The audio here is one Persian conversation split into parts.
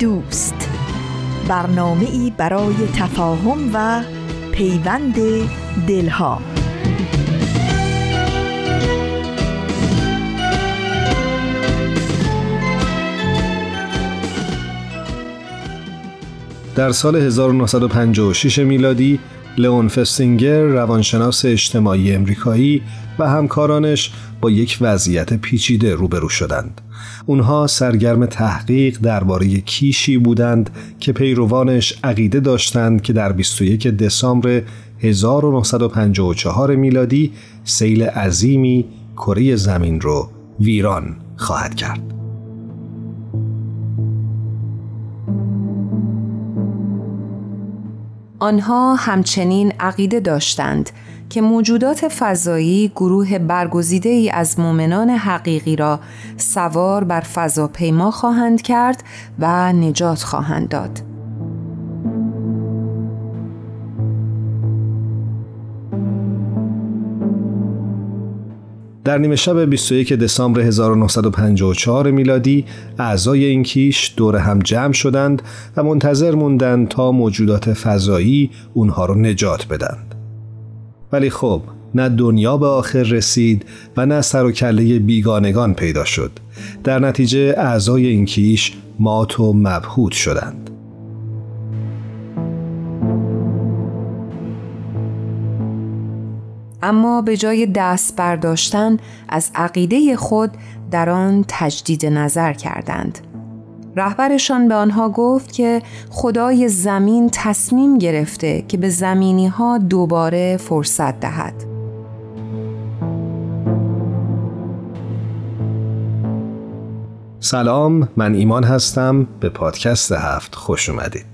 دوست برنامه ای برای تفاهم و پیوند دلها در سال 1956 میلادی لئون فستینگر روانشناس اجتماعی امریکایی و همکارانش با یک وضعیت پیچیده روبرو شدند. اونها سرگرم تحقیق درباره کیشی بودند که پیروانش عقیده داشتند که در 21 دسامبر 1954 میلادی سیل عظیمی کره زمین رو ویران خواهد کرد. آنها همچنین عقیده داشتند که موجودات فضایی گروه برگزیده ای از مؤمنان حقیقی را سوار بر فضاپیما خواهند کرد و نجات خواهند داد. در نیمه شب 21 دسامبر 1954 میلادی اعضای این کیش دور هم جمع شدند و منتظر موندند تا موجودات فضایی اونها رو نجات بدند. ولی خب نه دنیا به آخر رسید و نه سر و کله بیگانگان پیدا شد. در نتیجه اعضای این کیش مات و مبهوت شدند. اما به جای دست برداشتن از عقیده خود در آن تجدید نظر کردند. رهبرشان به آنها گفت که خدای زمین تصمیم گرفته که به زمینی ها دوباره فرصت دهد. سلام من ایمان هستم به پادکست هفت خوش اومدید.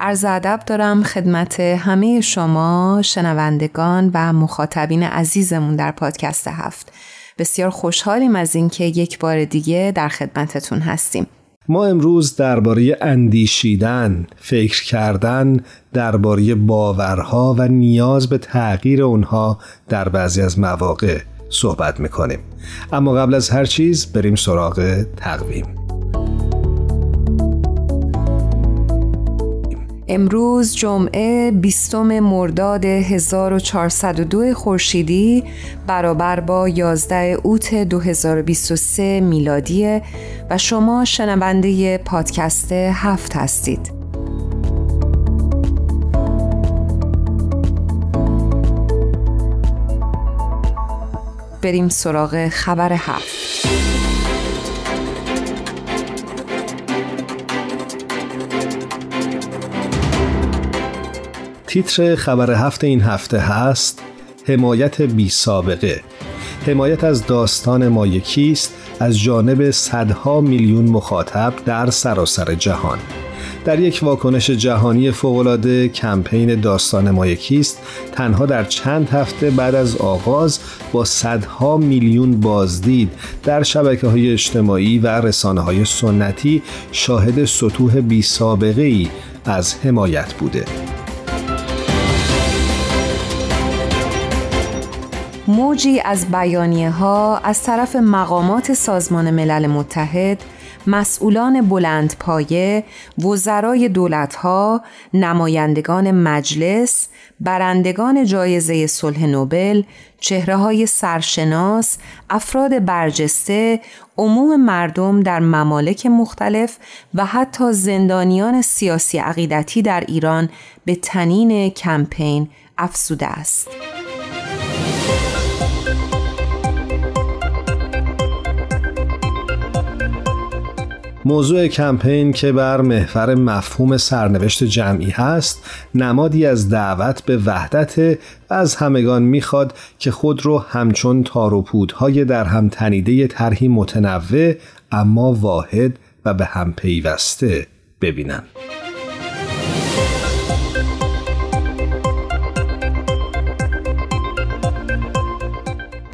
عرض ادب دارم خدمت همه شما شنوندگان و مخاطبین عزیزمون در پادکست هفت بسیار خوشحالیم از اینکه یک بار دیگه در خدمتتون هستیم ما امروز درباره اندیشیدن، فکر کردن، درباره باورها و نیاز به تغییر اونها در بعضی از مواقع صحبت می‌کنیم. اما قبل از هر چیز بریم سراغ تقویم. امروز جمعه 20 مرداد 1402 خورشیدی برابر با 11 اوت 2023 میلادی و شما شنونده پادکست هفت هستید. بریم سراغ خبر هفت. تیتر خبر هفته این هفته هست حمایت بی سابقه. حمایت از داستان ما یکیست از جانب صدها میلیون مخاطب در سراسر جهان. در یک واکنش جهانی فوقالعاده کمپین داستان ما یکیست تنها در چند هفته بعد از آغاز با صدها میلیون بازدید در شبکه های اجتماعی و رسانه های سنتی شاهد سطوح بی سابقه ای از حمایت بوده. موجی از بیانیه ها از طرف مقامات سازمان ملل متحد مسئولان بلند پایه، وزرای دولت ها، نمایندگان مجلس، برندگان جایزه صلح نوبل، چهره های سرشناس، افراد برجسته، عموم مردم در ممالک مختلف و حتی زندانیان سیاسی عقیدتی در ایران به تنین کمپین افسوده است. موضوع کمپین که بر محور مفهوم سرنوشت جمعی هست نمادی از دعوت به وحدت و از همگان می‌خواد که خود رو همچون تار و در هم تنیده طرحی متنوع اما واحد و به هم پیوسته ببینن.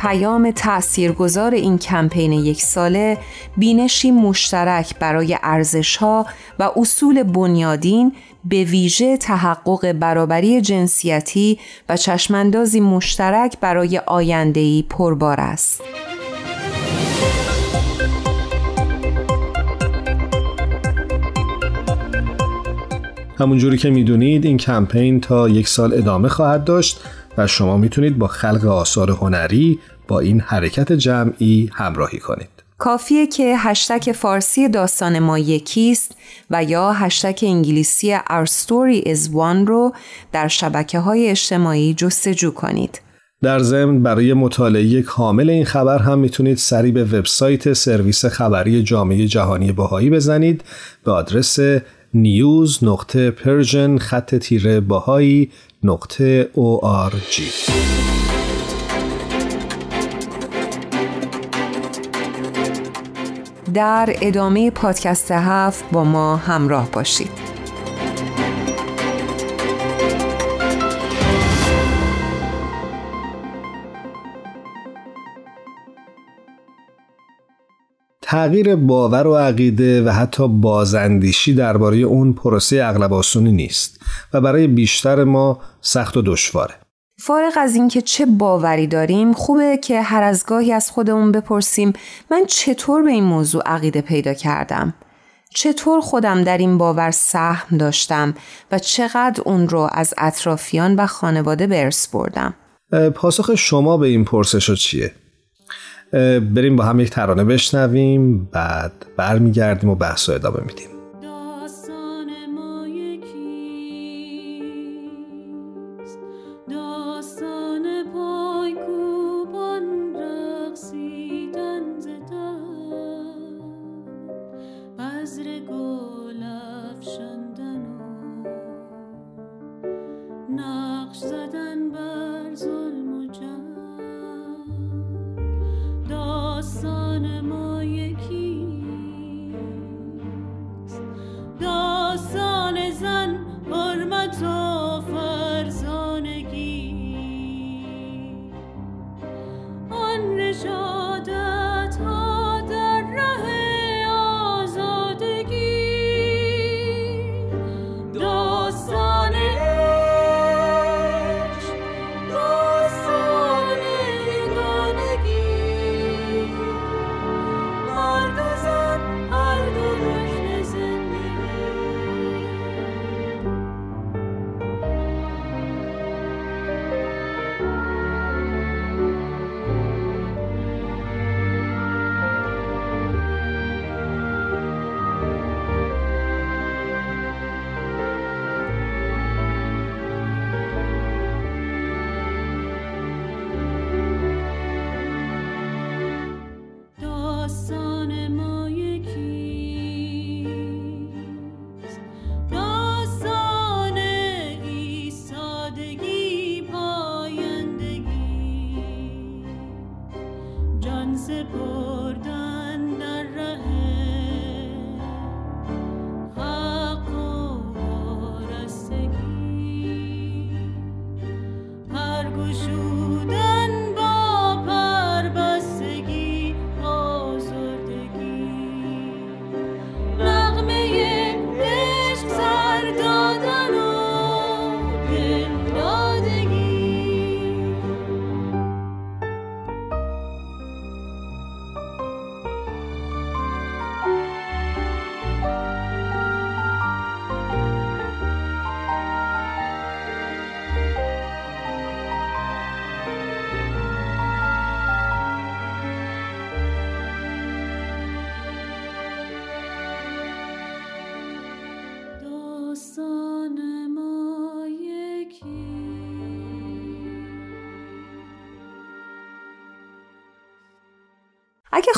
پیام تأثیرگذار این کمپین یک ساله بینشی مشترک برای ارزشها و اصول بنیادین به ویژه تحقق برابری جنسیتی و چشماندازی مشترک برای آیندهی پربار است. همونجوری که می‌دونید این کمپین تا یک سال ادامه خواهد داشت و شما می‌تونید با خلق آثار هنری با این حرکت جمعی همراهی کنید. کافیه که هشتک فارسی داستان ما یکیست و یا هشتک انگلیسی Our Story is One رو در شبکه های اجتماعی جستجو کنید. در ضمن برای مطالعه کامل این خبر هم می‌تونید سری به وبسایت سرویس خبری جامعه جهانی باهایی بزنید به آدرس news نقطه persian خط تیره bahai نقطه ORG. در ادامه پادکست هفت با ما همراه باشید. تغییر باور و عقیده و حتی بازاندیشی درباره اون پروسه اغلب آسونی نیست و برای بیشتر ما سخت و دشواره. فارغ از اینکه چه باوری داریم خوبه که هر از گاهی از خودمون بپرسیم من چطور به این موضوع عقیده پیدا کردم؟ چطور خودم در این باور سهم داشتم و چقدر اون رو از اطرافیان و خانواده برس بردم؟ پاسخ شما به این پرسش چیه؟ بریم با هم یک ترانه بشنویم بعد برمیگردیم و بحث رو ادامه میدیم.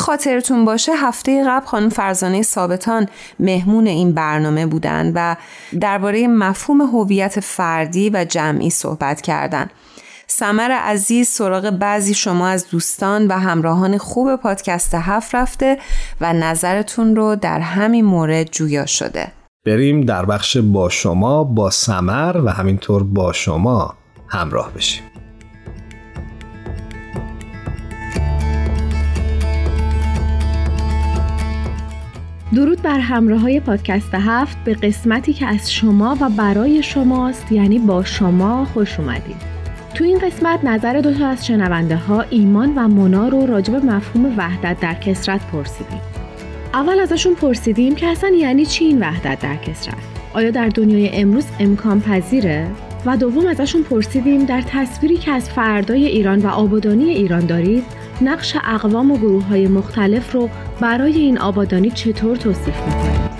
خاطرتون باشه هفته قبل خانم فرزانه ثابتان مهمون این برنامه بودن و درباره مفهوم هویت فردی و جمعی صحبت کردن. سمر عزیز سراغ بعضی شما از دوستان و همراهان خوب پادکست هفت رفته و نظرتون رو در همین مورد جویا شده. بریم در بخش با شما با سمر و همینطور با شما همراه بشیم. درود بر همراه های پادکست هفت به قسمتی که از شما و برای شماست یعنی با شما خوش اومدید. تو این قسمت نظر دو تا از شنونده ها ایمان و مونا رو راجع مفهوم وحدت در کسرت پرسیدیم. اول ازشون پرسیدیم که اصلا یعنی چی این وحدت در کسرت؟ آیا در دنیای امروز امکان پذیره و دوم ازشون پرسیدیم در تصویری که از فردای ایران و آبادانی ایران دارید نقش اقوام و گروه های مختلف رو برای این آبادانی چطور توصیف می‌کنید؟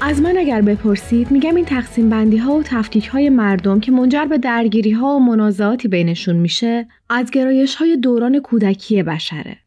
از من اگر بپرسید میگم این تقسیم بندی ها و تفکیک های مردم که منجر به درگیری ها و منازعاتی بینشون میشه از گرایش های دوران کودکی بشره.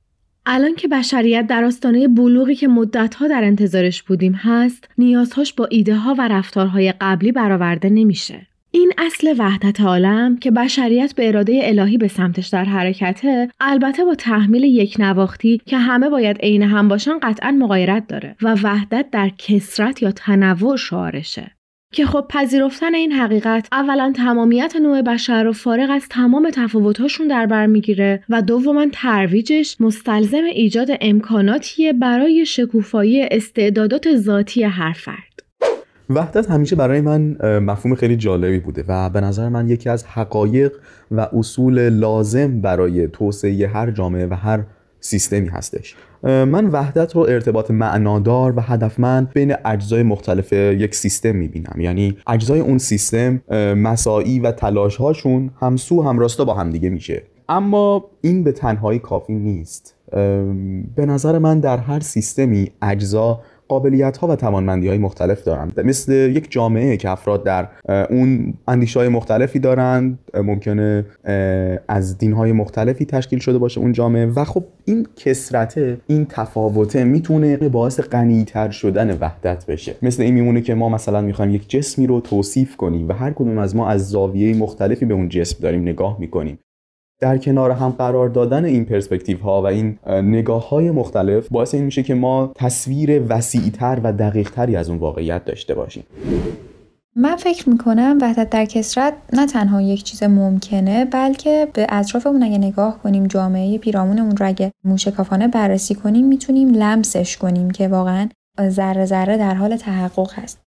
الان که بشریت در آستانه بلوغی که مدتها در انتظارش بودیم هست نیازهاش با ایده ها و رفتارهای قبلی برآورده نمیشه. این اصل وحدت عالم که بشریت به اراده الهی به سمتش در حرکته البته با تحمیل یک نواختی که همه باید عین هم باشن قطعا مقایرت داره و وحدت در کسرت یا تنوع شعارشه که خب پذیرفتن این حقیقت اولا تمامیت نوع بشر رو فارغ از تمام تفاوتهاشون در بر می‌گیره و دوما ترویجش مستلزم ایجاد امکاناتیه برای شکوفایی استعدادات ذاتی هر فرد. وحدت همیشه برای من مفهوم خیلی جالبی بوده و به نظر من یکی از حقایق و اصول لازم برای توسعه هر جامعه و هر سیستمی هستش. من وحدت رو ارتباط معنادار و هدفمند بین اجزای مختلف یک سیستم می‌بینم. یعنی اجزای اون سیستم مساعی و تلاش هاشون همسو همراستا با همدیگه میشه. اما این به تنهایی کافی نیست. به نظر من در هر سیستمی اجزا قابلیت ها و توانمندی های مختلف دارند. مثل یک جامعه که افراد در اون اندیشه های مختلفی دارند ممکنه از دین های مختلفی تشکیل شده باشه اون جامعه. و خب این کسرته این تفاوته می‌تونه باعث غنیتر شدن وحدت بشه. مثل این میمونه که ما مثلا می‌خوایم یک جسمی رو توصیف کنیم و هر کدوم از ما از زاویه مختلفی به اون جسم داریم نگاه می‌کنیم. در کنار هم قرار دادن این پرسپکتیو ها و این نگاه های مختلف باعث این میشه که ما تصویر وسیعتر و دقیقتری از اون واقعیت داشته باشیم. من فکر می‌کنم وحدت در کسرت نه تنها یک چیز ممکنه بلکه به اطرافمون اگه نگاه کنیم جامعه پیرامونمون رو اگه موشکافانه بررسی کنیم می‌تونیم لمسش کنیم که واقعا ذره ذره در حال تحقق هست.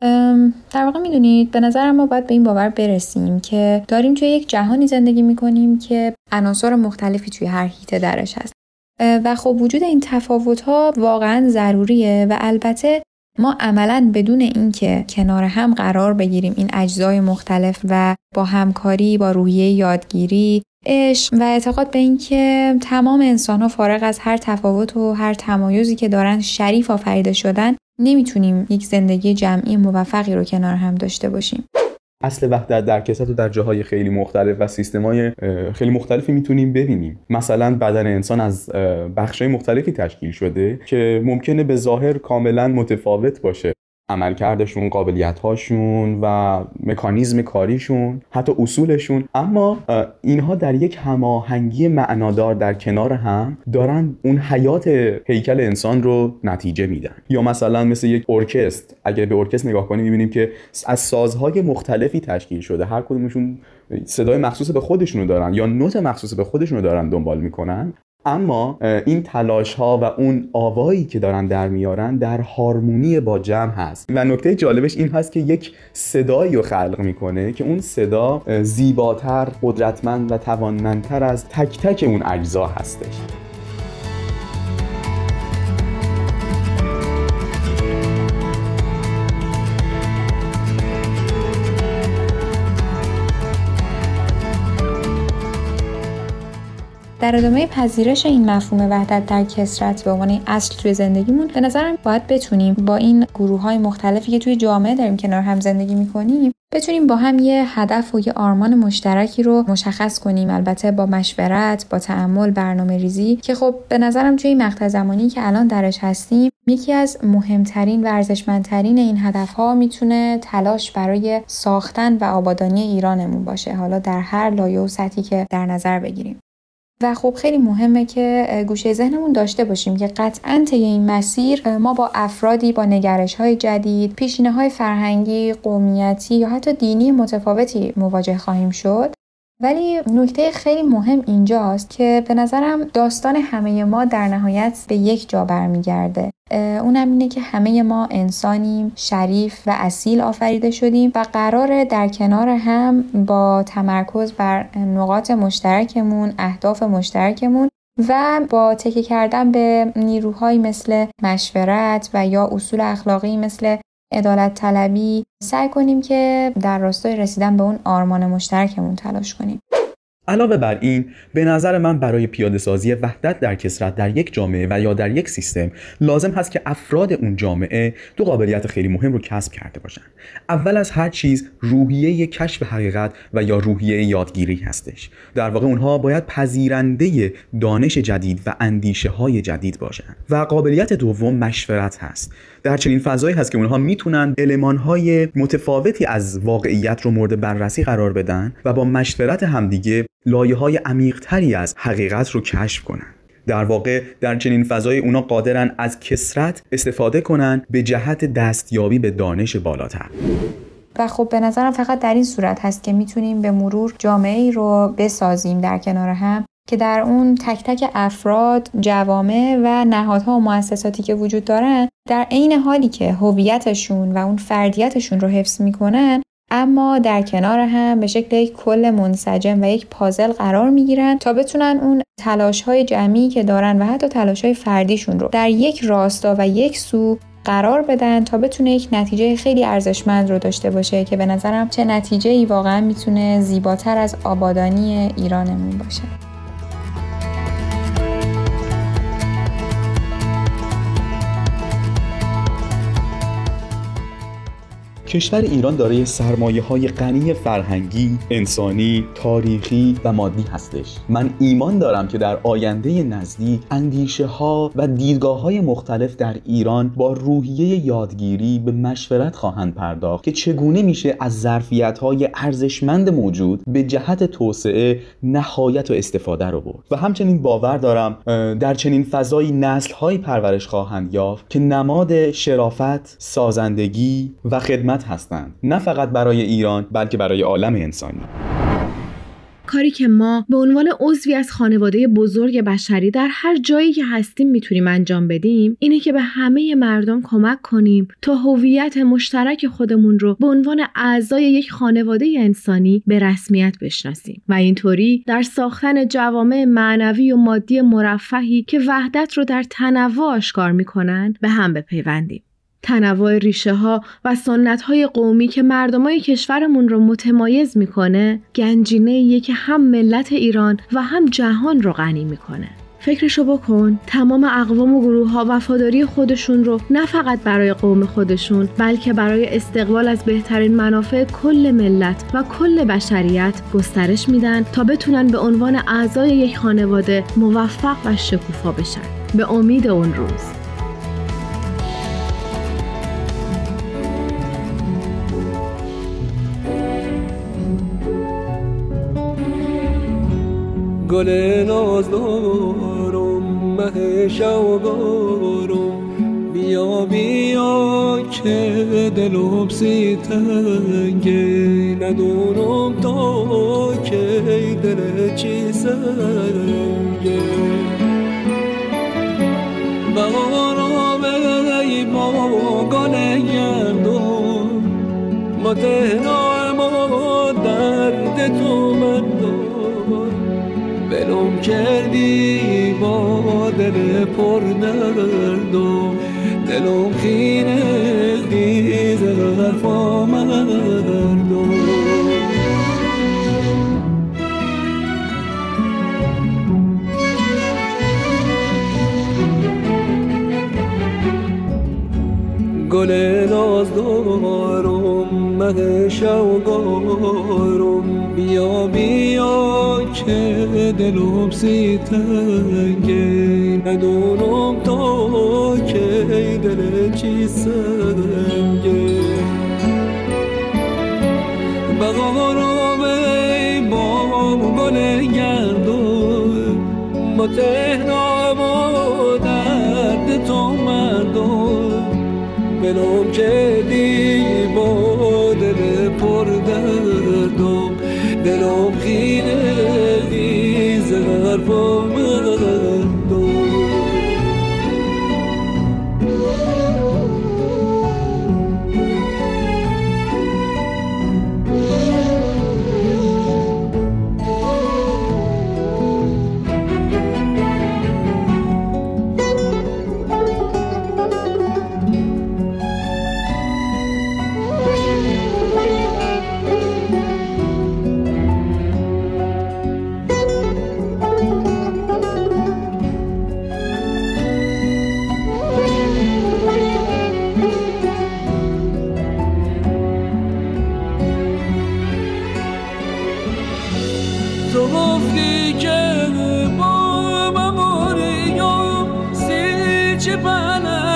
در واقع می‌دونید به نظر ما باید به این باور برسیم که داریم توی یک جهانی زندگی می‌کنیم که عناصر مختلفی توی هر هیته درش هست. و خب وجود این تفاوت ها واقعا ضروریه و البته ما عملا بدون اینکه کنار هم قرار بگیریم این اجزای مختلف و با همکاری با روحیه یادگیری عشق و اعتقاد به اینکه تمام انسان ها فارغ از هر تفاوت و هر تمایزی که دارن شریف آفریده شدن نمی‌تونیم یک زندگی جمعی موفقی رو کنار هم داشته باشیم. اصل وحدت در کسات رو در جاهای خیلی مختلف و سیستمای خیلی مختلفی می‌تونیم ببینیم. مثلا بدن انسان از بخشای مختلفی تشکیل شده که ممکنه به ظاهر کاملا متفاوت باشه. عملکردشون قابلیت هاشون و مکانیزم کاریشون حتی اصولشون. اما اینها در یک هماهنگی معنادار در کنار هم دارن اون حیات هیکل انسان رو نتیجه میدن. یا مثلا مثل یک ارکست. اگر به ارکست نگاه کنیم می‌بینیم که از سازهای مختلفی تشکیل شده. هر کدومشون صدای مخصوص به خودشونو دارن یا نوت مخصوص به خودشونو دارن دنبال می‌کنن. اما این تلاش ها و اون آوایی که دارن در میارن در هارمونی با جمع هست. و نکته جالبش این هست که یک صدایی رو خلق می‌کنه که اون صدا زیباتر قدرتمند و توانمندتر از تک تک اون اجزا هستش. در ادامه پذیرش این مفهوم وحدت در کسرت به عنوان اصل توی زندگیمون به نظرم باید بتونیم با این گروه های مختلفی که توی جامعه داریم کنار هم زندگی می‌کنیم بتونیم با هم یه هدف و یه آرمان مشترکی رو مشخص کنیم. البته با مشورت با تعمل برنامه ریزی که خب به نظرم توی این مقطع زمانی که الان درش هستیم یکی از مهمترین و ارزشمندترین این هدف ها می‌تونه تلاش برای ساختن و آبادانی ایرانمون باشه. حالا در هر لایه و سطحی که در نظر بگیریم. و خب خیلی مهمه که گوشه ذهنمون داشته باشیم که قطعا طی این مسیر ما با افرادی با نگرش های جدید، پیشینه های فرهنگی، قومیتی یا حتی دینی متفاوتی مواجه خواهیم شد. ولی نکته خیلی مهم اینجاست که به نظرم داستان همه ما در نهایت به یک جا برمیگرده. اونم اینه که همه ما انسانیم شریف و اصیل آفریده شدیم و قرار در کنار هم با تمرکز بر نقاط مشترکمون اهداف مشترکمون و با تکه کردن به نیروهایی مثل مشورت و یا اصول اخلاقی مثل عدالت طلبی سعی کنیم که در راستای رسیدن به اون آرمان مشترکمون تلاش کنیم. علاوه بر این به نظر من برای پیاده سازی وحدت در کسرت در یک جامعه و یا در یک سیستم لازم هست که افراد اون جامعه دو قابلیت خیلی مهم رو کسب کرده باشن. اول از هر چیز روحیه کشف حقیقت و یا روحیه یادگیری هستش. در واقع اونها باید پذیرنده دانش جدید و اندیشه های جدید باشن. و قابلیت دوم مشورت هست. در چنین فضایی هست که اونها می‌تونن های متفاوتی از واقعیت رو مورد بررسی قرار بدن و با مشورت همدیگه لایه های عمیقتری از حقیقت رو کشف کنن. در واقع در چنین فضای اونا قادرن از کسرت استفاده کنن به جهت دستیابی به دانش بالاتر. و خب به نظرم فقط در این صورت هست که می‌تونیم به مرور جامعه ای رو بسازیم در کنار هم. که در اون تک تک افراد، جوامع و نهادها و مؤسساتی که وجود دارن در عین حالی که هویتشون و اون فردیتشون رو حفظ می‌کنن اما در کنار هم به شکل یک کل منسجم و یک پازل قرار می‌گیرن تا بتونن اون تلاش های جمعی که دارن و حتی تلاش های فردیشون رو در یک راستا و یک سو قرار بدن تا بتونه یک نتیجه خیلی ارزشمند رو داشته باشه که به نظرم چه نتیجه ای واقعا می‌تونه زیباتر از آبادانی ایرانمون باشه. کشور ایران دارای سرمایه های غنی فرهنگی، انسانی، تاریخی و مادی هستش. من ایمان دارم که در آینده نزدیک اندیشه ها و دیدگاه های مختلف در ایران با روحیه یادگیری به مشورت خواهند پرداخت که چگونه میشه از ظرفیت های ارزشمند موجود به جهت توسعه نهایت و استفاده رو برد و همچنین باور دارم در چنین فضایی نسل های پرورش خواهند یافت که نماد شرافت، سازندگی و خدمت هستند. نه فقط برای ایران بلکه برای عالم انسانی. کاری که ما به عنوان عضوی از خانواده بزرگ بشری در هر جایی که هستیم می‌تونیم انجام بدیم اینه که به همه مردم کمک کنیم تا هویت مشترک خودمون رو به عنوان اعضای یک خانواده انسانی به رسمیت بشناسیم. و اینطوری در ساختن جوامع معنوی و مادی مرفهی که وحدت رو در تنوع آشکار می‌کنن به هم بپیوندیم. تنوع ریشه ها و سنت های قومی که مردمای کشورمون رو متمایز می‌کنه گنجینه که هم ملت ایران و هم جهان رو غنی می‌کنه. فکرشو بکن تمام اقوام و گروه ها وفاداری خودشون رو نه فقط برای قوم خودشون بلکه برای استقبال از بهترین منافع کل ملت و کل بشریت گسترش میدن تا بتونن به عنوان اعضای یک خانواده موفق و شکوفا بشن. به امید اون روز. گل نازدارم مه شوگارم. بیا بیا که دلم سی تنگه. ندونم تا که دل چی سنگه. بهارم ای با گل گردم ما تهنا ما درد تو من ولم کردی با دل پر نردم دلم خینه دیز غرفا مردم. گل ناز دارم مه شوگارم بیا بیا که دلم سی تنگه ندونم تا که دل چی سنگه. بغارم ای بام گل گردم با تهرام و درد تو مردم. بلوم که دی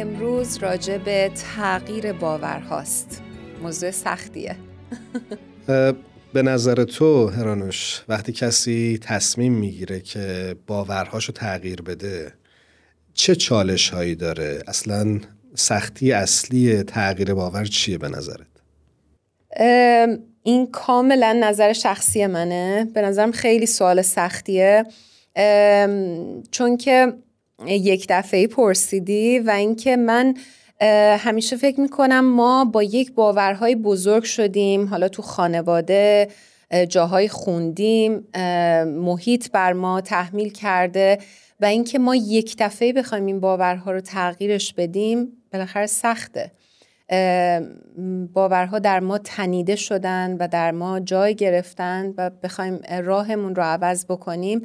امروز راجع به تغییر باور هاست موضوع سختیه. به نظر تو هرانوش وقتی کسی تصمیم می‌گیره که باورهاشو تغییر بده چه چالش هایی داره؟ اصلا سختی اصلی تغییر باور چیه به نظرت؟ این کاملا نظر شخصی منه. به نظرم خیلی سوال سختیه. چون که یک دفعه پرسیدی و اینکه من همیشه فکر می‌کنم ما با یک باورهای بزرگ شدیم حالا تو خانواده جاهای خوندیم محیط بر ما تحمیل کرده و اینکه ما یک دفعه بخوایم این باورها رو تغییرش بدیم بالاخره سخته. باورها در ما تنیده شدن و در ما جای گرفتن و بخوایم راهمون رو عوض بکنیم.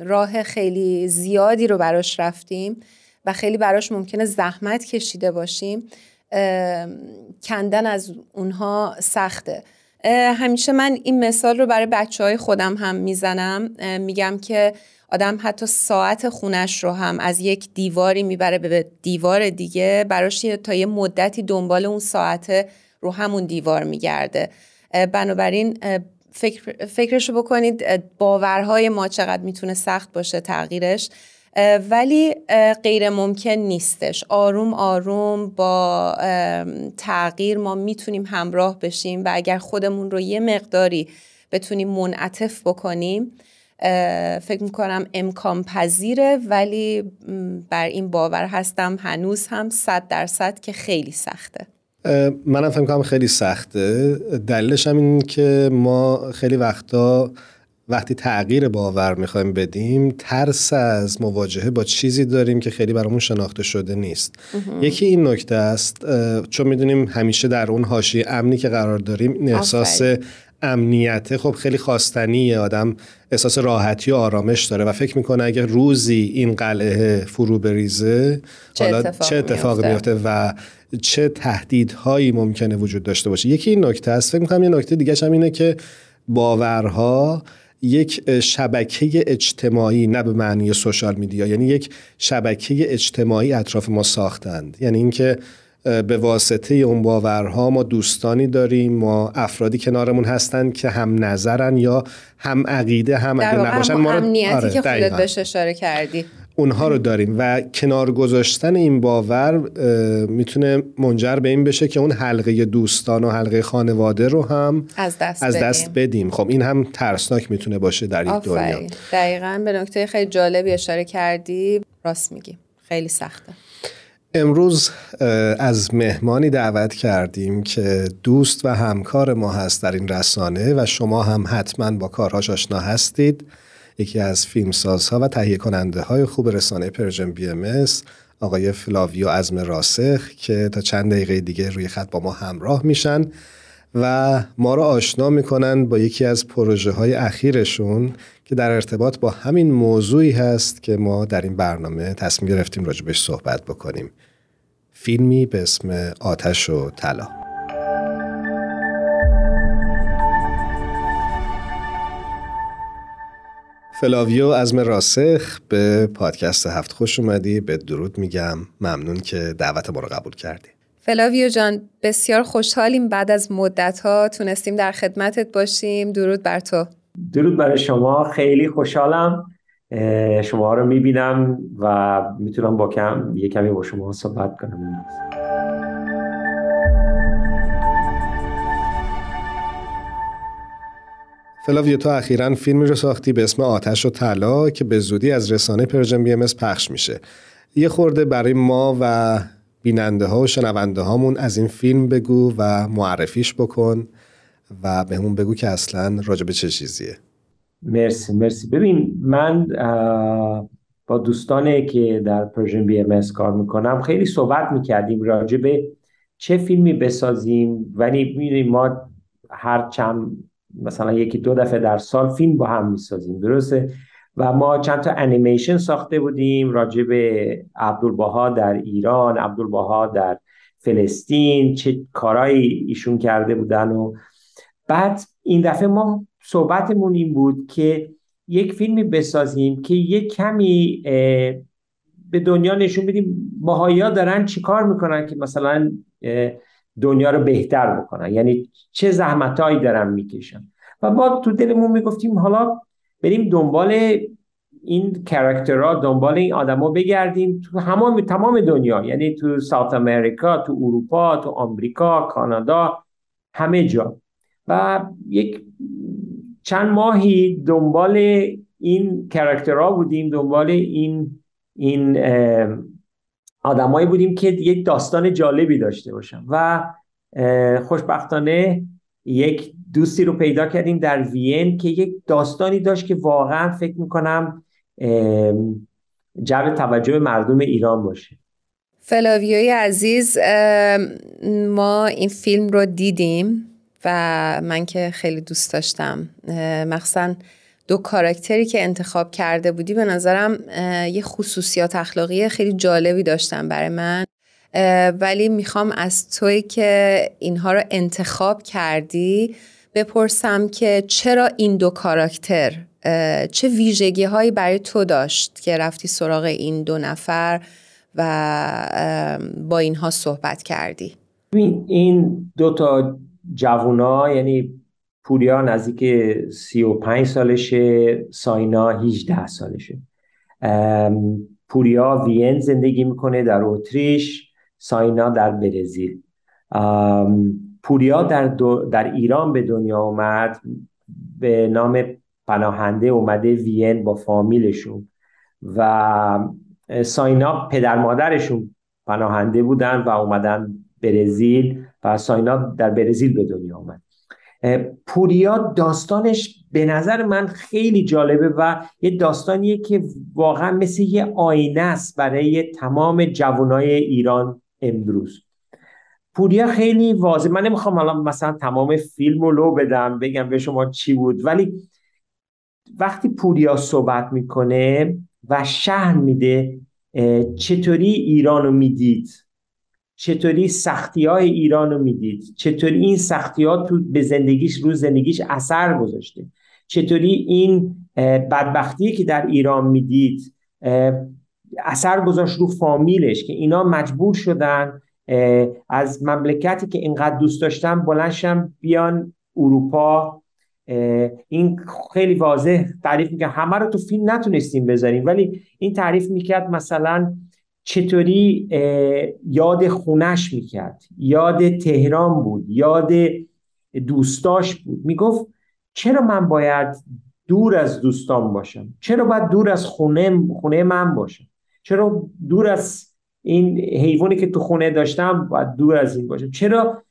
راه خیلی زیادی رو براش رفتیم و خیلی براش ممکنه زحمت کشیده باشیم. کندن از اونها سخته. همیشه من این مثال رو برای بچه های خودم هم می‌زنم. میگم که آدم حتی ساعت خونش رو هم از یک دیواری می‌بره به دیوار دیگه براش تا یه مدتی دنبال اون ساعت رو همون دیوار میگرده. بنابراین فکر، فکرشو بکنید باورهای ما چقدر می‌تونه سخت باشه تغییرش. ولی غیر ممکن نیستش. آروم آروم با تغییر ما می‌تونیم همراه بشیم و اگر خودمون رو یه مقداری بتونیم منعطف بکنیم فکر می‌کنم امکان پذیره ولی بر این باور هستم هنوز هم صد درصد که خیلی سخته. منم فکر می‌کنم خیلی سخته. دلیلش هم این که ما خیلی وقتا وقتی تغییر باور می‌خوایم بدیم ترس از مواجهه با چیزی داریم که خیلی برامون شناخته شده نیست. یکی این نکته است چون می‌دونیم همیشه در اون حاشیه امنی که قرار داریم احساس امنیته خب خیلی خواستنیه. آدم احساس راحتی و آرامش داره و فکر می‌کنه اگه روزی این قلعه فرو بریزه چه حالا چه اتفاق میفته و چه تهدیدهایی ممکنه وجود داشته باشه؟ یکی این نکته است. فکر می‌کنم یه نکته دیگه هم اینه که باورها یک شبکه اجتماعی نه به معنی سوشال میدیا یعنی یک شبکه اجتماعی اطراف ما ساختند. یعنی اینکه به واسطه اون باورها ما دوستانی داریم ما افرادی کنارمون هستن که هم نظرن یا هم عقیده هم اگه نباشن ما رو آره که خودت بهش اشاره کردی. اونها رو داریم و کنار گذاشتن این باور می‌تونه منجر به این بشه که اون حلقه دوستان و حلقه خانواده رو هم از دست, از دست بدیم. خب این هم ترسناک می‌تونه باشه در این دنیا. دقیقا. به نکته خیلی جالبی اشاره کردی. راست میگی. خیلی سخته. امروز از مهمانی دعوت کردیم که دوست و همکار ما هست در این رسانه و شما هم حتما با کارهاش آشنا هستید. یکی از فیلمسازها و تهیه کننده های خوب رسانه Persian BMS آقای فلاویو عزم راسخ که تا چند دقیقه دیگه روی خط با ما همراه میشن. و ما را آشنا می‌کنن با یکی از پروژه های اخیرشون که در ارتباط با همین موضوعی هست که ما در این برنامه تصمیم گرفتیم راجبش صحبت بکنیم. فیلمی به اسم آتش و طلا. فلاویو از راسخ به پادکست هفت خوش اومدی به درود میگم. ممنون که دعوت ما رو قبول کردی. فلاویو جان بسیار خوشحالیم بعد از مدت ها تونستیم در خدمتت باشیم. درود بر تو. درود برای شما. خیلی خوشحالم. شما رو می‌بینم و می‌تونم با کم یه کمی با شما صحبت کنم. فلاویو تو اخیرا فیلمی رو ساختی به اسم آتش و طلا که به زودی از رسانه Persian BMS پخش میشه. یه خورده برای ما و بیننده ها و شنونده هامون از این فیلم بگو و معرفیش بکن و بهمون بگو که اصلا راجع به چه چیزیه. مرسی مرسی. ببین من با دوستانی که در Persian BMS کار می‌کنم خیلی صحبت می‌کردیم راجع به چه فیلمی بسازیم. ولی می‌دونیم ما هر چند مثلا یکی دو دفعه در سال فیلم با هم می‌سازیم درسته؟ و ما چند تا انیمیشن ساخته بودیم راجع به عبدالبها در ایران عبدالبها در فلسطین چه کارایی ایشون کرده بودن و بعد این دفعه ما صحبتمون این بود که یک فیلمی بسازیم که یک کمی به دنیا نشون بدیم باهایی ها دارن چیکار می‌کنن که مثلا دنیا رو بهتر بکنن. یعنی چه زحمتهایی دارن می‌کشن. و ما تو دلمون می‌گفتیم حالا بریم دنبال این character ها دنبال این آدما بگردیم تو همه تمام دنیا. یعنی تو South America تو اروپا تو آمریکا کانادا همه جا. و یک چند ماهی دنبال این character ها بودیم دنبال این این آدمایی بودیم که یک داستان جالبی داشته باشن. و خوشبختانه یک دوستی رو پیدا کردیم در وین که یک داستانی داشت که واقعا فکر می‌کنم جلب توجه مردم ایران باشه. فلاویوی عزیز ما این فیلم رو دیدیم و من که خیلی دوست داشتم. مخصوصا دو کاراکتری که انتخاب کرده بودی به نظرم یه خصوصیات اخلاقی خیلی جالبی داشتن برای من. ولی می‌خوام از توی که اینها رو انتخاب کردی بپرسم که چرا این دو کاراکتر چه ویژگی هایی برای تو داشت که رفتی سراغ این دو نفر و با اینها صحبت کردی؟ این دو تا جوونا یعنی پوریا نزدیک سی و پنج سالشه ساینا 18 سالشه. پوریا وین زندگی می‌کنه در اتریش ساینا در برزیل. پوریا در, در ایران به دنیا اومد به نام پناهنده اومده وین با فامیلشون و ساینا پدر مادرشون پناهنده بودن و اومدن برزیل و ساینا در برزیل به دنیا اومد. پوریا داستانش به نظر من خیلی جالبه و یه داستانیه که واقعا مثل یه آینه است برای تمام جوانای ایران امروز. پوریا خیلی واضح. من نمی‌خوام حالا مثلا تمام فیلم رو بدم بگم به شما چی بود. ولی وقتی پوریا صحبت می‌کنه و شهر میده چطوری ایران رو می‌دید چطوری سختی های ایران رو می‌دید چطوری این سختی ها تو به زندگیش رو زندگیش اثر گذاشته چطوری این بدبختی که در ایران می‌دید اثر گذاشت رو فامیلش که اینا مجبور شدن از مملکتی که اینقدر دوست داشتن بلنشم بیان اروپا. این خیلی واضح تعریف می‌کرد همه رو تو فیلم نتونستیم بذاریم ولی این تعریف می‌کرد مثلا چطوری یاد خونش می‌کرد. یاد تهران بود یاد دوستاش بود. می‌گفت چرا من باید دور از دوستان باشم؟ چرا باید دور از خونه خونه من باشم؟ چرا دور از این حیوانی که تو خونه داشتم باید دور از این باشم. چرا؟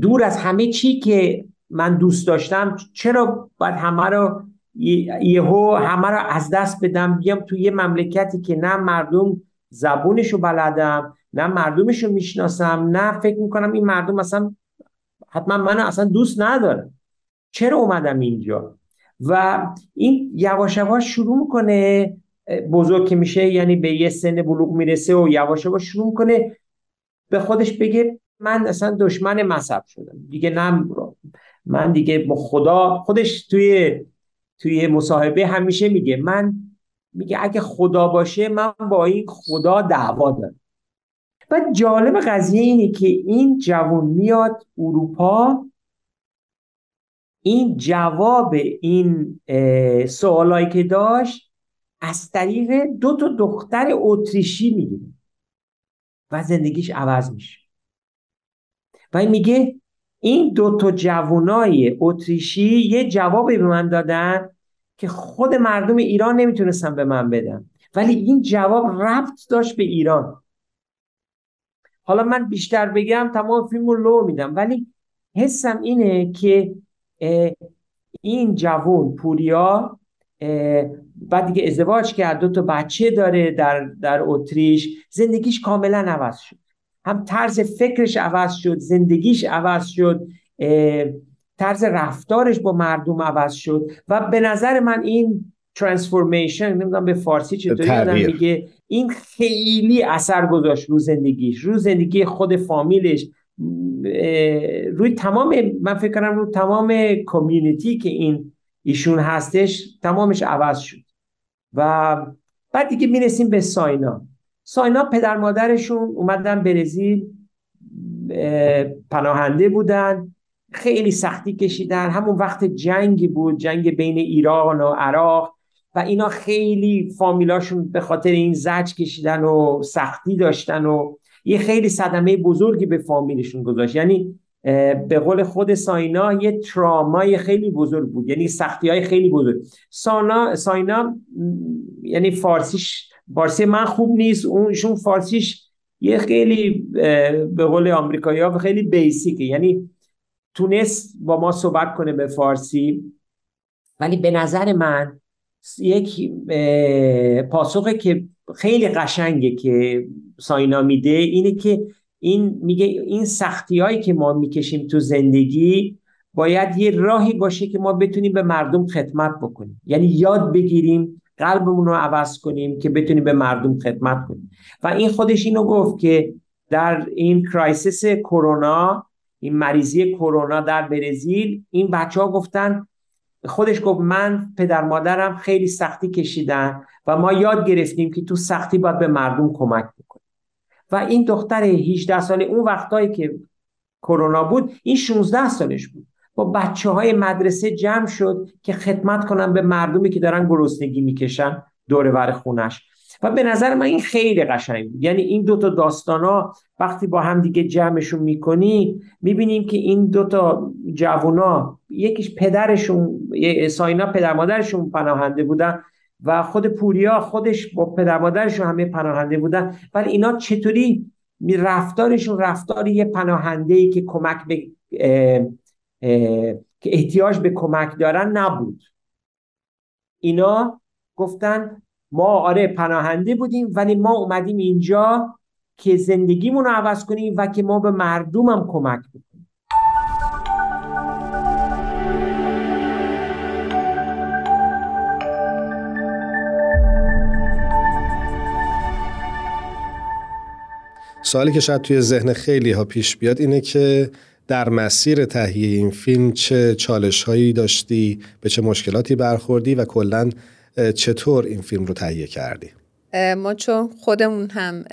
دور از همه چی که من دوست داشتم چرا باید همه رو یهو همه رو از دست بدم؟ بیام تو یه مملکتی که نه مردم زبونشو بلدم نه مردمشو می‌شناسم نه فکر می‌کنم این مردم مثلا حتما من اصلا دوست ندارم. چرا اومدم اینجا؟ و این یواش یواش شروع می‌کنه بزرگ که میشه یعنی به یه سن بلوغ می‌رسه و یواش یواش شروع می‌کنه به خودش بگه من اصلا دشمن مذهب شدم. دیگه نه من دیگه با خدا خودش توی توی مصاحبه همیشه میگه من میگه اگه خدا باشه من با این خدا دعوا دارم. و جالب قضیه اینه که این جوان میاد اروپا این جواب این سوالایی که داشت از طریق دو تا دختر اتریشی می‌گیره و زندگیش عوض میشه. و میگه این دو تا جوانای اتریشی یه جوابی به من دادن که خود مردم ایران نمی‌تونستن به من بدن. ولی این جواب ربط داشت به ایران. حالا من بیشتر بگم تمام فیلم رو لو میدم. ولی حسم اینه که این جوون پوریا بعد دیگه ازدواج کرد دو تا بچه داره در در اتریش. زندگیش کاملا عوض شد. هم طرز فکرش عوض شد زندگیش عوض شد طرز رفتارش با مردم عوض شد. و به نظر من این ترانسفورمیشن نمی‌دونم به فارسی چطوری میگه این خیلی اثر گذاشت رو زندگیش. رو زندگی خود فامیلش. روی تمام من فکر کنم رو تمام کمیونیتی که این ایشون هستش تمامش عوض شد. و بعد دیگه می‌رسیم به ساینا. ساینا پدر مادرشون اومدن برزیل پناهنده بودن خیلی سختی کشیدن. همون وقت جنگی بود جنگ بین ایران و عراق و اینا خیلی فامیلاشون به خاطر این زج کشیدن و سختی داشتن و یه خیلی صدمه بزرگی به فامیلشون گذاشت. یعنی به قول خود ساینا یه ترامای خیلی بزرگ بود. یعنی سختی های خیلی بزرگ. سانا ساینا یعنی فارسیش فارسی من خوب نیست. اونشون فارسیش یه خیلی به قول آمریکایی ها خیلی بیسیکه. یعنی تونست با ما صحبت کنه به فارسی. ولی به نظر من یک پاسخه که خیلی قشنگه که ساینا میده اینه که این میگه این سختی هایی که ما می‌کشیم تو زندگی باید یه راهی باشه که ما بتونیم به مردم خدمت بکنیم. یعنی یاد بگیریم قلبمون رو عوض کنیم که بتونیم به مردم خدمت کنیم. و این خودش اینو گفت که در این کرایسیس کرونا این مریضی کرونا در برزیل این بچه ها گفتن خودش گفت من پدر مادرم خیلی سختی کشیدن و ما یاد گرفتیم که تو سختی باید به مردم کمک بکنیم. و این دختر 18 ساله اون وقتایی که کرونا بود این 16 سالش بود. با بچه های مدرسه جمع شد که خدمت کنن به مردمی که دارن گرسنگی می‌کشن دور ور خونش. و به نظر من این خیلی قشنگ بود. یعنی این دوتا داستان ها وقتی با هم دیگه جمعشون می‌کنی می‌بینیم که این دوتا جوونا یکیش پدرشون ساینا پدر مادرشون پناهنده بودن. و خود پوریا خودش با پدر همه پناهنده بودن. ولی اینا چطوری رفتارشون رفتار یه پناهنده ای که کمک به که احتیاج به کمک دارن نبود. اینا گفتن ما آره پناهنده بودیم ولی ما اومدیم اینجا که زندگیمون رو عوض کنیم و که ما به مردمم کمک بکنیم. سوالی که شاید توی ذهن خیلی ها پیش بیاد اینه که در مسیر تهیه این فیلم چه چالش هایی داشتی به چه مشکلاتی برخوردی و کلا چطور این فیلم رو تهیه کردی؟ ما چون خودمون هم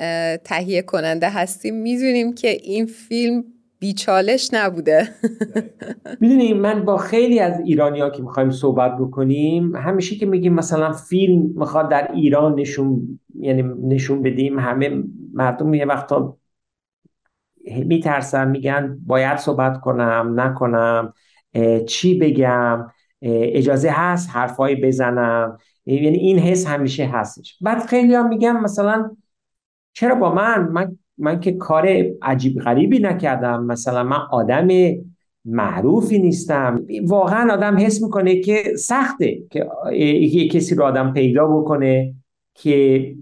تهیه کننده هستیم می‌دونیم که این فیلم بیچالش نبوده. می‌دونیم من با خیلی از ایرانی ها که می‌خوایم صحبت بکنیم همیشه که میگیم مثلا فیلم می‌خواد در ایران نشون یعنی نشون بدیم همه مردم یه وقتا میترسن میگن باید صحبت کنم نکنم چی بگم اجازه هست حرفایی بزنم. یعنی این حس همیشه هستش. بعد خیلی هم میگن مثلا چرا با من؟ من من که کار عجیب غریبی نکردم. مثلا من آدم معروفی نیستم. واقعا آدم حس می‌کنه که سخته که یه کسی رو آدم پیدا بکنه که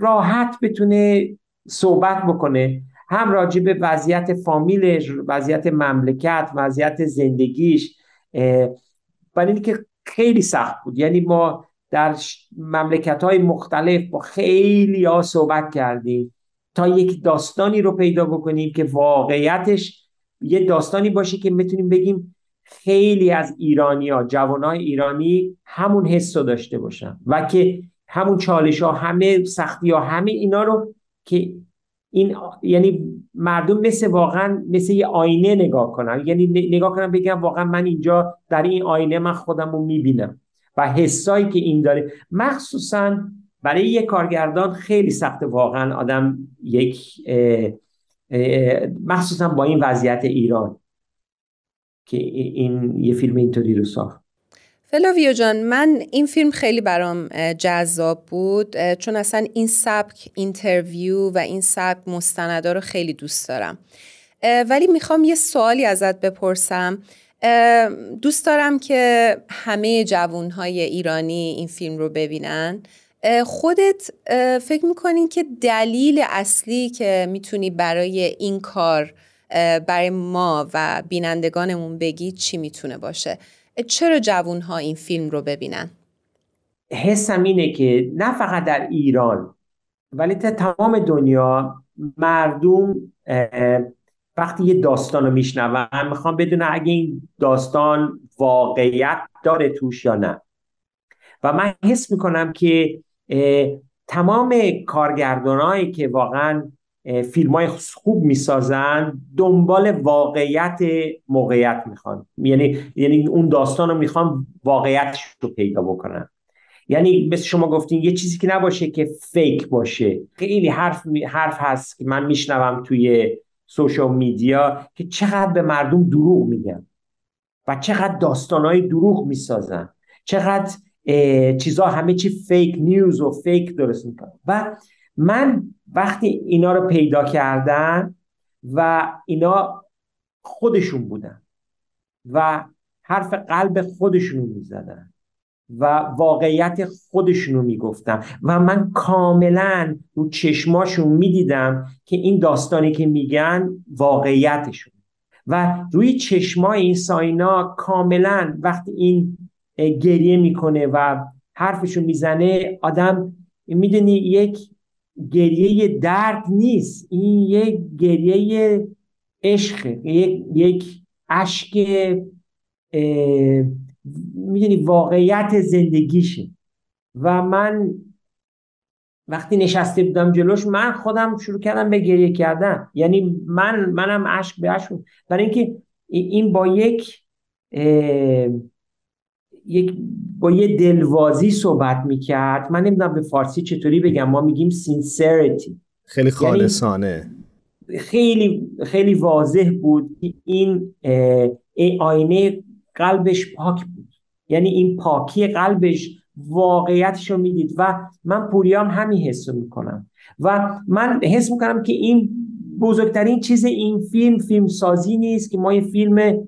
راحت بتونه صحبت بکنه. هم راجع به وضعیت فامیلش وضعیت مملکت وضعیت زندگیش برای اینکه خیلی سخت بود. یعنی ما در مملکت های مختلف با خیلی ها صحبت کردیم تا یک داستانی رو پیدا بکنیم که واقعیتش یه داستانی باشه که بتونیم بگیم خیلی از ایرانی ها جوان های ایرانی همون حس رو داشته باشن و که همون چالش ها همه سختی ها همه اینا رو که این یعنی مردم مثل واقعا مثل یه آینه نگاه کنن. یعنی نگاه کنن بگم واقعا من اینجا در این آینه من خودم رو می‌بینم. و حسایی که این داره. مخصوصا برای یک کارگردان خیلی سخته واقعا آدم یک مخصوصا با این وضعیت ایران که این یه فیلم اینطوری رو ساخت. فلاویو جان من این فیلم خیلی برام جذاب بود چون اصلا این سبک interview و این سبک مستندا رو خیلی دوست دارم. ولی می‌خوام یه سوالی ازت بپرسم. دوست دارم که همه جوانهای ایرانی این فیلم رو ببینن. خودت فکر می‌کنی که دلیل اصلی که می‌تونی برای این کار برای ما و بینندگانمون بگی چی می‌تونه باشه؟ چرا جوون ها این فیلم رو ببینن؟ حسم اینه که نه فقط در ایران ولی تا تمام دنیا مردم وقتی یه داستان رو میشنون می‌خوام بدونن اگه این داستان واقعیت داره توش یا نه. و من حس می‌کنم که تمام کارگردانهایی که واقعا فیلم های خوب می‌سازن دنبال واقعیت موقعیت می‌خوان. یعنی یعنی اون داستان رو می‌خوان واقعیتش رو پیدا بکنن. یعنی مثل شما گفتین یه چیزی که نباشه که فیک باشه. خیلی حرف حرف هست که من میشنوم توی سوشال میدیا که چقدر به مردم دروغ میگن و چقدر داستانهای دروغ می‌سازن. چقدر چیزها همه چی فیک نیوز و فیک درست می‌کنن. و من وقتی اینا رو پیدا کردم و اینا خودشون بودن و حرف قلب خودشون رو می‌زدن و واقعیت خودشونو می‌گفتن و من کاملا رو چشماشون می‌دیدم که این داستانی که میگن واقعیتشون. و روی چشمای این ساینا کاملا وقتی این گریه می‌کنه و حرفشو می‌زنه آدم می‌دونی یک گریه درد نیست. این یک گریه عشق یک یک اشک می‌دونی واقعیت زندگیشه. و من وقتی نشسته بودم جلوش من خودم شروع کردم به گریه کردن. یعنی من منم اشک به اشک برای اینکه این با یک یک با یه دلوازی صحبت می‌کرد. من نمی‌دونم به فارسی چطوری بگم. ما میگیم سینسریتی خیلی یعنی خالصانه. خیلی خیلی واضح بود این آینه قلبش پاک یعنی این پاکی قلبش واقعیتش رو می‌دید و من پوریام همین حس رو می‌کنم. و من حس می‌کنم که این بزرگترین چیز این فیلم فیلم سازی نیست که ما یه فیلم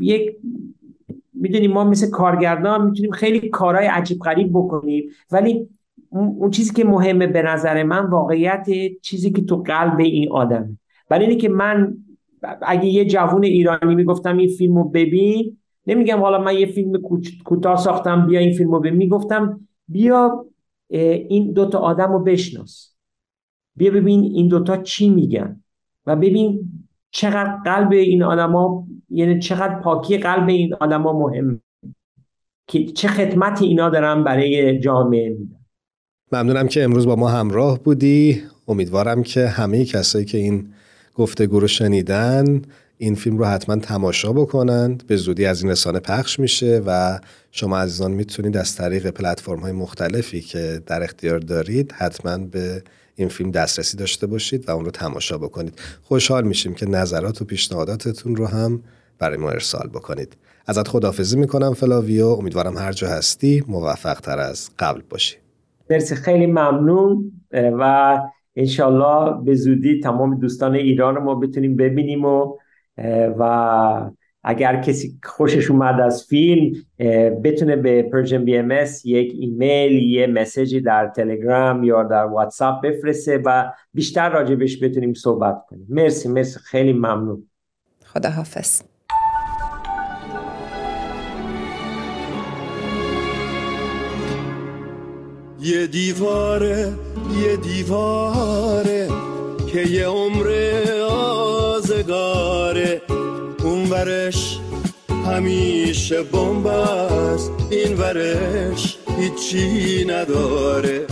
یک می‌دونیم ما مثل کارگردان می‌تونیم خیلی کارهای عجیب غریب بکنیم ولی اون چیزی که مهمه به نظر من واقعیت چیزی که تو قلب این آدمه. برای اینه که من اگه یه جوون ایرانی می‌گفتم این فیلم رو ببین نمیگم حالا من یه فیلم کوتاه ساختم بیا این فیلم رو ببین. می‌گفتم بیا این دوتا آدم رو بشناس. بیا ببین این دوتا چی میگن و ببین چقدر قلب این آدما یعنی چقدر پاکی قلب این آدما مهم که چه خدمتی اینا دارن برای جامعه میدن. ممنونم که امروز با ما همراه بودی. امیدوارم که همه کسایی که این گفتگو رو شنیدن این فیلم رو حتما تماشا بکنند. به زودی از این رسانه پخش میشه و شما عزیزان می‌تونید از طریق پلتفرم های مختلفی که در اختیار دارید حتما به این فیلم دسترسی داشته باشید و اون رو تماشا بکنید. خوشحال میشیم که نظرات و پیشنهاداتتون رو هم برای ما ارسال بکنید. ازت خدافزی می‌کنم فلاویو. امیدوارم هر جا هستی موفق تر از قبل باشی. مرسی. خیلی ممنون. و انشالله به زودی تمام دوستان ایران ما بتونیم ببینیم و و اگر کسی خوشش اومد از فیلم بتونه به Persian BM یک ایمیل یه message ی در تلگرام یا در واتساپ بفرسته و بیشتر راجبش بتونیم صحبت کنیم. مرسی مرسی. خیلی ممنون. خدا حافظ یه دیواره یه دیواره که یه عمر آزگاره اون ورش همیشه بمب است این ورش هیچی نداره.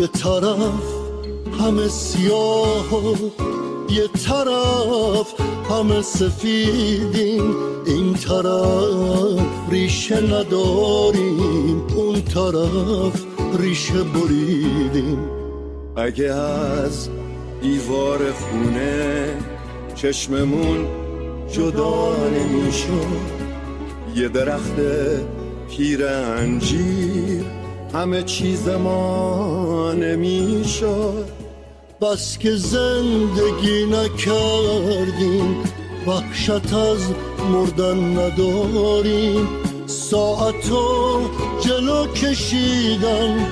یه طرف همه سیاه و یه طرف همه سفیدیم این طرف ریشه نداریم. اون طرف ریشه بریدیم. اگه از دیوار خونه چشممون جدا نمی‌شد. یه درخت پیر انجیر همه چیز ما نمی‌شد. بس که زندگی نکردیم وحشت از مردن نداریم. ساعتو جلو کشیدن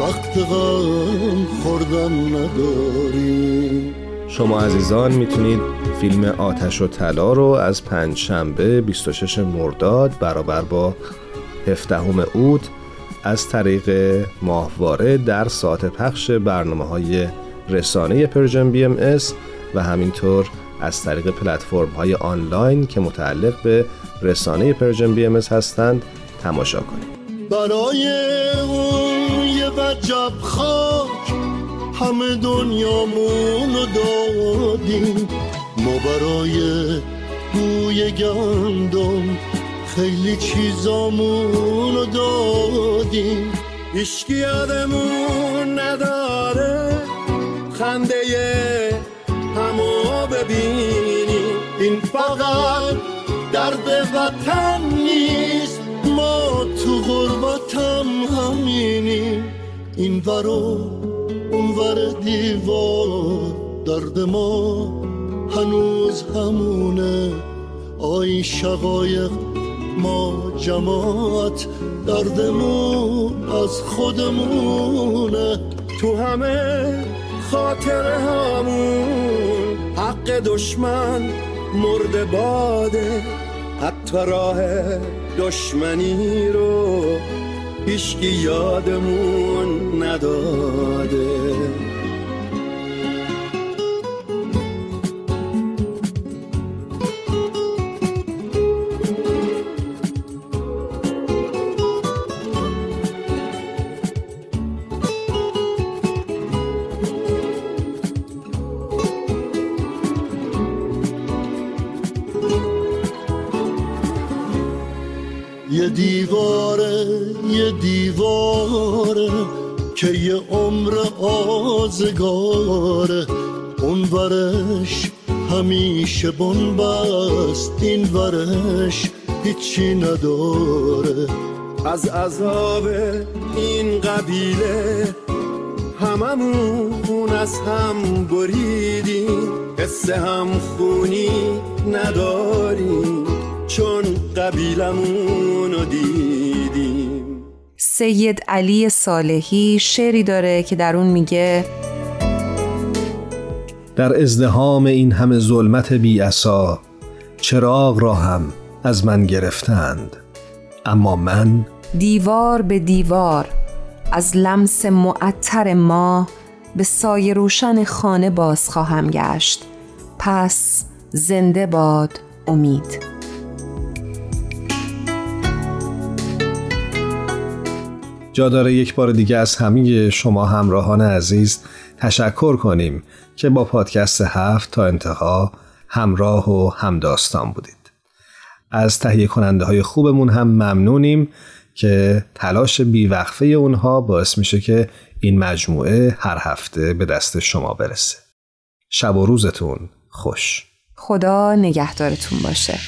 وقت غم خوردن نداریم. شما عزیزان می‌تونید فیلم آتش و طلا رو از پنج شنبه 26 مرداد برابر با 17 اوت از طریق ماهواره در ساعت پخش برنامه های رسانه Persian BMS و همینطور از طریق پلتفرم های آنلاین که متعلق به رسانه Persian BM هستند تماشا کنید. برای اون یه وجب خاک همه دنیامون رو دادیم. ما برای بوی گندم خیلی چیزامون رو دادیم. هیچکی یادمون نداره خنده همو ببینیم. این فقط درد وطن نیست ما تو غربتم همینیم. این ورو اون ور دیوار درد ما هنوز همونه. آی شقایق ما جماعت دردمون از خودمونه. تو همه خاطر همون. حق دشمن مرد باده. حتی راه دشمنی رو هیچکی یادمون نداده. دیواره یه دیواره که یه عمر آزگاره. اون ورش همیشه بنبست این ورش هیچی نداره. از عذاب این قبیله هممون از هم بریدیم قصه هم خونی نداریم. چون قبیلمون رو دیدیم. سید علی صالحی شعری داره که در اون میگه در ازدهام این همه ظلمت بی اصا چراغ را هم از من گرفتند. اما من دیوار به دیوار از لمس معطر ما به سایه روشن خانه باز خواهم گشت. پس زنده باد امید. جا داره یک بار دیگه از همه شما همراهان عزیز تشکر کنیم که با پادکست هفت تا انتها همراه و همداستان بودید. از تهیه کننده های خوبمون هم ممنونیم که تلاش بیوقفه اونها باعث میشه که این مجموعه هر هفته به دست شما برسه. شب و روزتون خوش. خدا نگهدارتون باشه.